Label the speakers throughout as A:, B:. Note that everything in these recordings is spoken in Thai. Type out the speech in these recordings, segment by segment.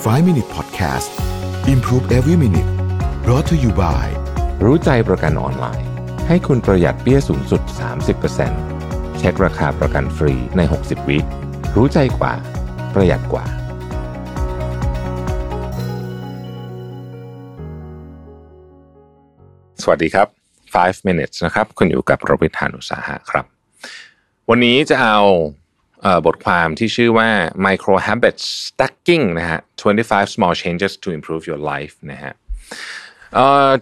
A: 5 Minute Podcast Improve Every Minute brought to you by
B: รู้ใจประกันออนไลน์ ให้คุณประหยัดเปี้ยสูงสุด 30%เช็คราคาประกันฟรีใน 60 วิรู้ใจกว่า ประหยัดกว่า สวัสดีครับ 5 minutes นะครับ คุณอยู่กับโรวิทานุสาหะครับ วันนี้จะเอา บทความที่ชื่อว่า micro habits stacking นะฮะ25 small changes to improve your life นะฮะ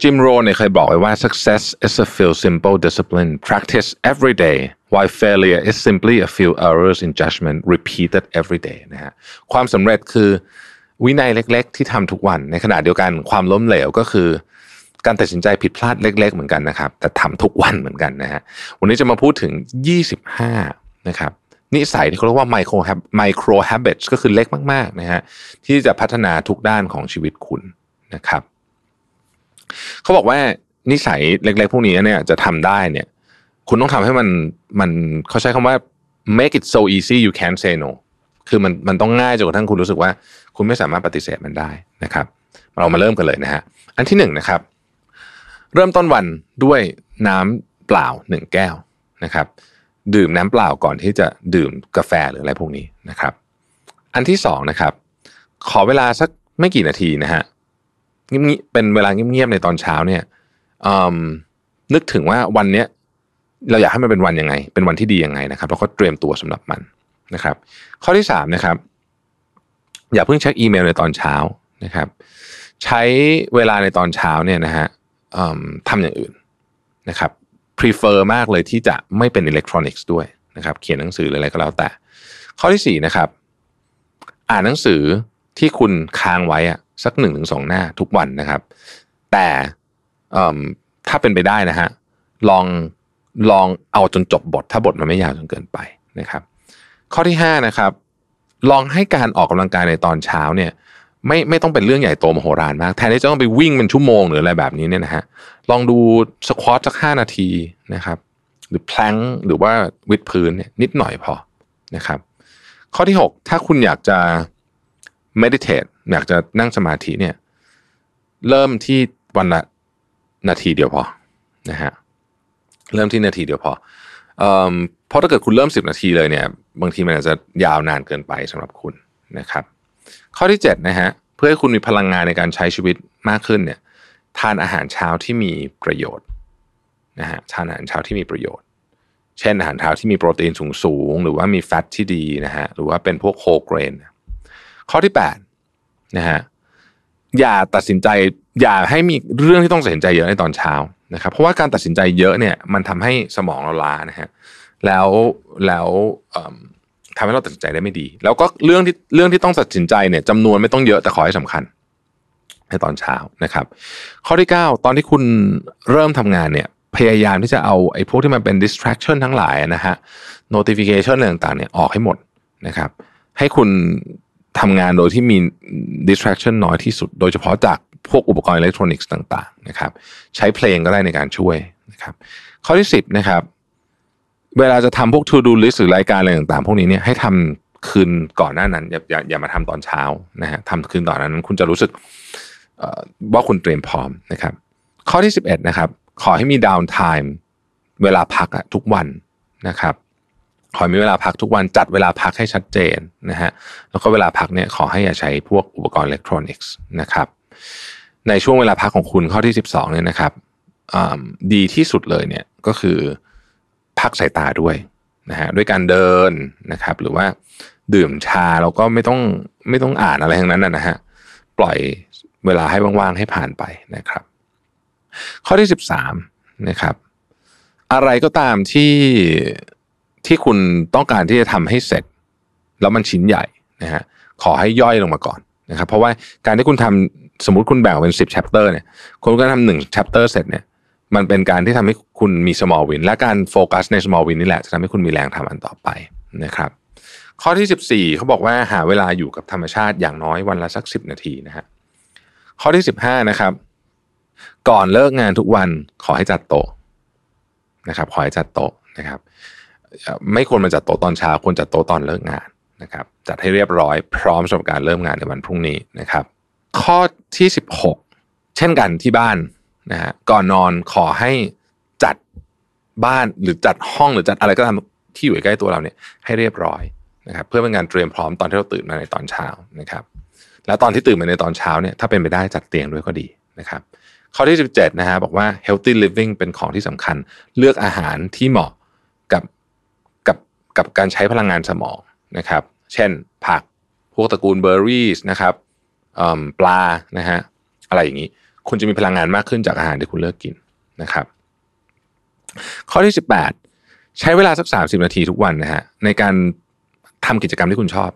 B: จิมโรนเนี่ยเคยบอกไว้ว่า success is a few simple discipline practice every day while failure is simply a few errors in judgment repeated every day นะฮะความสำเร็จคือวินัยเล็ก ๆ ที่ทำทุกวัน ในขณะเดียวกันความล้มเหลวก็คือการตัดสินใจผิดพลาดเล็ก ๆ เหมือนกันนะครับ แต่ทำทุกวันเหมือนกันนะฮะวันนี้จะมาพูดถึง 25 นะครับ นิสัยที่เขาเรียกว่า micro micro habits ก็คือเล็กมากๆนะฮะที่จะพัฒนาทุกด้านของชีวิตคุณนะครับเขาบอกว่านิสัยเล็กๆ พวกนี้เนี่ยจะทำได้เนี่ย คุณต้องทำให้มันมันเขาใช้คำว่า make it so easy you can't say no คือมันมันต้องง่ายจนกระทั่งคุณรู้สึกว่า คุณไม่สามารถปฏิเสธมันได้นะครับ เรามาเริ่มกันเลยนะฮะอันที่หนึ่งนะครับ เริ่มต้นวันด้วยน้ำเปล่าหนึ่งแก้วนะครับ ดื่มน้ำเปล่าก่อนที่จะดื่มกาแฟหรืออะไรพวกนี้นะครับ อันที่สองนะครับ ขอเวลาสักไม่กี่นาทีนะฮะเงียบเป็นเวลาเงียบๆในตอนเช้าเนี่ยนึกถึงว่าวันเนี้ยเราอยากให้มันเป็นวันยังไง เป็นวันที่ดียังไงนะครับแล้วก็เตรียมตัวสำหรับมันนะครับ ข้อที่สามนะครับ อย่าเพิ่งเช็คอีเมลในตอนเช้านะครับ ใช้เวลาในตอนเช้าเนี่ยนะฮะทำอย่างอื่นนะครับ prefer มากเลยที่จะไม่เป็นอิเล็กทรอนิกส์ด้วยนะครับ เขียนหนังสืออะไรก็แล้วแต่ ข้อที่สี่นะครับ อ่านหนังสือที่คุณค้างไว้อะสักหนึ่งถึงสองหน้าทุกวันนะครับ แต่ถ้าเป็นไปได้นะฮะลองลองเอาจนจบบท ถ้าบทมันไม่ยาวจนเกินไปนะครับ ข้อที่ห้านะครับลองให้การออกกำลังกายในตอนเช้าเนี่ย ไม่ไม่ต้องเป็นเรื่องใหญ่โตมโหฬารมากแทนที่จะต้องไปวิ่งเป็นชั่วโมงหรืออะไรแบบนี้เนี่ยนะฮะลองดูสควอตสักห้านาทีนะครับหรือแพลงหรือว่าวิดพื้นเนี่ยนิดหน่อยพอนะครับ ข้อที่ 6 ถ้าคุณอยากจะ meditate อยากจะนั่งสมาธิเนี่ยเริ่มที่วันละนาทีเดียวพอนะฮะเริ่มที่นาทีเดียวพอเอ่อเพราะถ้าเกิดคุณเริ่ม 10 นาทีเลยเนี่ย บางทีมันอาจจะยาวนานเกินไปสำหรับคุณนะครับ ข้อที่7นะฮะเพื่อให้คุณมีพลังงานในการใช้ชีวิตมากขึ้นเนี่ยทานอาหารเช้าที่มีประโยชน์นะฮะทานอาหารเช้าที่มีประโยชน์ เช่นอาหารเช้าที่มีโปรตีนสูงๆหรือว่ามีแฟตที่ดีนะฮะหรือว่าเป็นพวกโฮเกรน ข้อที่8นะฮะอย่าตัดสินใจอย่าให้มีเรื่องที่ต้องตัดสินใจเยอะในตอนเช้านะครับเพราะว่าการตัดสินใจเยอะเนี่ยมันทำให้สมองเราล้านะฮะแล้วแล้ว ทำให้เราตัดสินใจได้ไม่ดี แล้วก็เรื่องที่เรื่องที่ต้องตัดสินใจเนี่ยจำนวนไม่ต้องเยอะแต่ขอให้สำคัญ ในตอนเช้านะครับ ข้อที่ 9 ตอนที่คุณเริ่มทำงานเนี่ยพยายามที่จะเอาไอ้พวกที่มันเป็น distraction ทั้งหลายนะฮะ notification อะไรต่างๆเนี่ยออกให้หมดนะครับ ให้คุณทำงานโดยที่มี distraction น้อยที่สุด โดยเฉพาะจากพวกอุปกรณ์อิเล็กทรอนิกส์ต่างๆนะครับ ใช้เพลงก็ได้ในการช่วยนะครับ ข้อที่ 10 นะครับ เวลาจะทำพวก to do list หรือรายการอะไรต่างๆ พวกนี้เนี่ยให้ทำคืนก่อนหน้านั้น อย่าอย่าอย่ามาทำตอนเช้านะฮะทำคืนก่อนนั้น คุณจะรู้สึกว่าคุณเตรียมพร้อมนะครับ ข้อที่ 11 นะครับ ขอให้มี downtimeเวลาพักทุกวันนะครับ ขอมีเวลาพักทุกวันจัดเวลาพักให้ชัดเจนนะฮะแล้วก็เวลาพักเนี่ยขอให้อย่าใช้พวกอุปกรณ์อิเล็กทรอนิกส์นะครับ ในช่วงเวลาพักของคุณข้อที่ 12เนี่ยนะครับดีที่สุดเลยเนี่ยก็คือ พักสายตาด้วยนะฮะด้วยการเดินนะครับ หรือว่าดื่มชาแล้วก็ไม่ต้องไม่ต้องอ่านอะไรทั้งนั้นนะฮะปล่อยเวลาให้ว่างๆให้ผ่านไปนะครับ ข้อที่สิบสามนะครับ อะไรก็ตามที่ที่คุณต้องการที่จะทำให้เสร็จ แล้วมันชิ้นใหญ่นะฮะขอให้ย่อยลงมาก่อนนะครับ เพราะว่าการที่คุณทำสมมติคุณแบ่งเป็นสิบ chapter เนี่ยคุณก็ทำหนึ่ง chapter เสร็จเนี่ย มันเป็นการที่ทำให้คุณมี small win และการโฟกัสใน small win นี่แหละจะทำให้คุณมีแรงทำอันต่อไปนะครับข้อที่ 14เขาบอกว่าหาเวลาอยู่กับธรรมชาติอย่างน้อยวันละสัก 10 นาทีนะฮะข้อที่สิบห้านะครับ ก่อนเลิกงานทุกวันขอให้จัดโต๊ะนะครับ ขอให้จัดโต๊ะนะครับ ไม่ควรมาจัดโต๊ะตอนเช้าควรจัดโต๊ะตอนเลิกงานนะครับ จัดให้เรียบร้อยพร้อมสำหรับการเริ่มงานในวันพรุ่งนี้นะครับ ข้อที่ 16 เช่นกันที่บ้าน นะฮะก่อนนอนขอให้จัดบ้านหรือจัดห้องหรือจัดอะไรก็ตามที่อยู่ใกล้ตัวเราเนี่ยให้เรียบร้อยนะครับเพื่อเป็นการเตรียมพร้อมตอนที่เราตื่นมาในตอนเช้านะครับ แล้วตอนที่ตื่นมาในตอนเช้าเนี่ยถ้าเป็นไปได้จัดเตียงด้วยก็ดีนะครับ ข้อที่ 17นะฮะบอกว่า healthy living เป็นของที่สำคัญ เลือกอาหารที่เหมาะกับกับกับการใช้พลังงานสมองนะครับ เช่นผักพวกตระกูลเบอร์รี่นะครับปลานะฮะอะไรอย่างนี้ คุณจะมีพลังงานมากขึ้นจากอาหารที่คุณเลือกกินนะครับ ข้อที่ 18 ใช้เวลาสัก 30 นาทีทุกวันนะฮะในการทำกิจกรรมที่คุณชอบ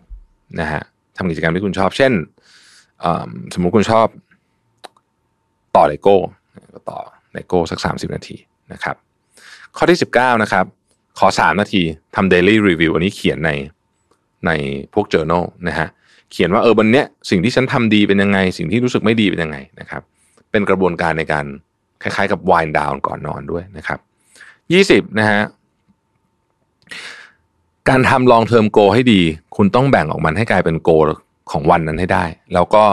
B: นะฮะทำกิจกรรมที่คุณชอบ เช่นสมมุติคุณชอบต่อเลโก้ก็ต่อเลโก้สัก 30 นาทีนะครับ ข้อที่ 19 นะครับ ขอ 3 นาทีทำ daily review อันนี้เขียนในในพวก journal นะฮะเขียนว่าเออวันเนี้ยสิ่งที่ฉันทำดีเป็นยังไง สิ่งที่รู้สึกไม่ดีเป็นยังไงนะครับ เป็นกระบวนการในการคล้ายๆ กับ wind down ก่อนนอนด้วยนะครับ20นะฮะการทำ long term goal ให้ดี คุณต้องแบ่งออกมันให้กลายเป็น goal ของวันนั้นให้ได้ แล้วก็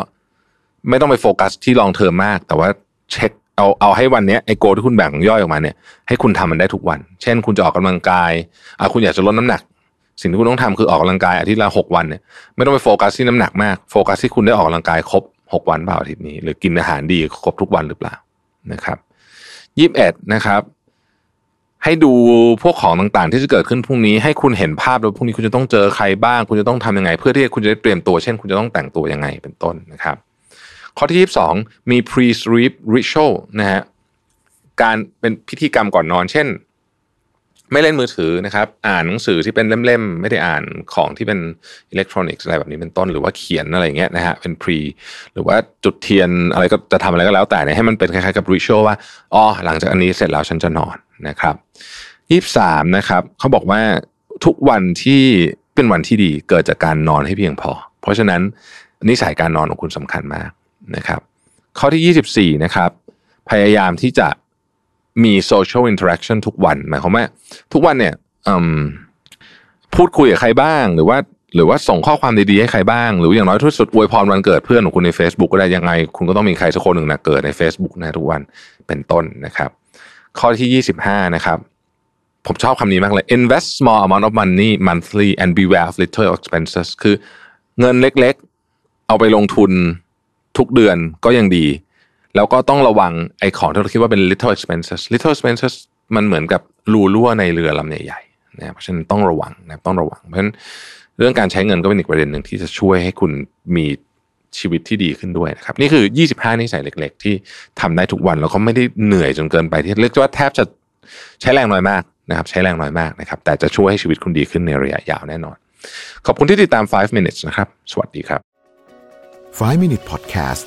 B: ไม่ต้องไปโฟกัสที่ long term มาก แต่ว่าเช็คเอาเอาให้วันนี้ไอ้โกที่คุณแบ่งย่อยออกมาเนี่ยให้คุณทำมันได้ทุกวัน เช่น คุณจะออกกำลังกายอะคุณอยากจะลดน้ำหนัก สิ่งที่คุณต้องทำคือออกกำลังกายอาทิตย์ละหกวันเนี่ยไม่ต้องไปโฟกัสที่น้ำหนักมากโฟกัสที่คุณได้ออกกำลังกายครบ หกวันเปล่าอาทิตย์นี้ หรือกินอาหารดีครบทุกวันหรือเปล่านะครับยี่สิบเอ็ดนะครับ ให้ดูพวกของต่างๆ ที่จะเกิดขึ้นพรุ่งนี้ ให้คุณเห็นภาพแล้วพรุ่งนี้คุณจะต้องเจอใครบ้าง คุณจะต้องทำยังไง เพื่อที่คุณจะได้เตรียมตัว เช่น คุณจะต้องแต่งตัวยังไงเป็นต้นนะครับ ข้อที่22มี pre sleep ritual นะฮะการเป็นพิธีกรรมก่อนนอน เช่น ไม่เล่นมือถือนะครับ อ่านหนังสือที่เป็นเล่มๆ ไม่ได้อ่านของที่เป็นอิเล็กทรอนิกส์อะไรแบบนี้เป็นต้น หรือว่าเขียนอะไรเงี้ยนะฮะเป็น pre หรือว่าจุดเทียนอะไรก็จะทำอะไรก็แล้วแต่เนี่ยให้มันเป็นคล้ายๆกับ ritual ว่าอ๋อหลังจากอันนี้เสร็จแล้วฉันจะนอนนะครับยี่สามนะครับเขาบอกว่าทุกวันที่เป็นวันที่ดีเกิดจากการนอนให้เพียงพอ เพราะฉะนั้นนิสัยการนอนของคุณสำคัญมากนะครับ ข้อที่ 24นะครับพยายามที่จะ มี social interaction ทุกวันหมายความว่าทุกวันเนี่ยพูดคุยกับใครบ้าง หรือว่า หรือว่าส่งข้อความดีๆให้ใครบ้าง หรืออย่างน้อยที่สุดอวยพรวันเกิดเพื่อนของคุณใน Facebook ก็ได้ยังไง คุณก็ต้องมีใครสักคนหนึ่งนะเกิดใน Facebook นะทุกวันเป็นต้นนะครับ ข้อที่ 25 นะครับผมชอบคำนี้มากเลย invest small amount of money monthly and beware of little expenses คือเงินเล็กๆ เอาไปลงทุนทุกเดือนก็ยังดี แล้วก็ต้องระวังไอ้ของที่เราคิดว่าเป็น little expenses little expenses มันเหมือนกับรูรั่วในเรือลำใหญ่ๆนะเพราะฉะนั้นต้องระวังนะต้องระวัง เพราะฉะนั้นเรื่องการใช้เงินก็เป็นอีกประเด็นหนึ่งที่จะช่วยให้คุณมีชีวิตที่ดีขึ้นด้วยนะครับ นี่คือ 25นิสัยเล็ก ๆ ที่ทำได้ทุกวันแล้วก็ไม่ได้เหนื่อยจนเกินไปที่เรียกว่าแทบจะใช้แรงน้อยมากนะครับ ใช้แรงน้อยมากนะครับ แต่จะช่วยให้ชีวิตคุณดีขึ้นในระยะยาวแน่นอน ขอบคุณที่ติดตาม 5 minutes นะครับ สวัสดีครับ
A: 5 Minute Podcast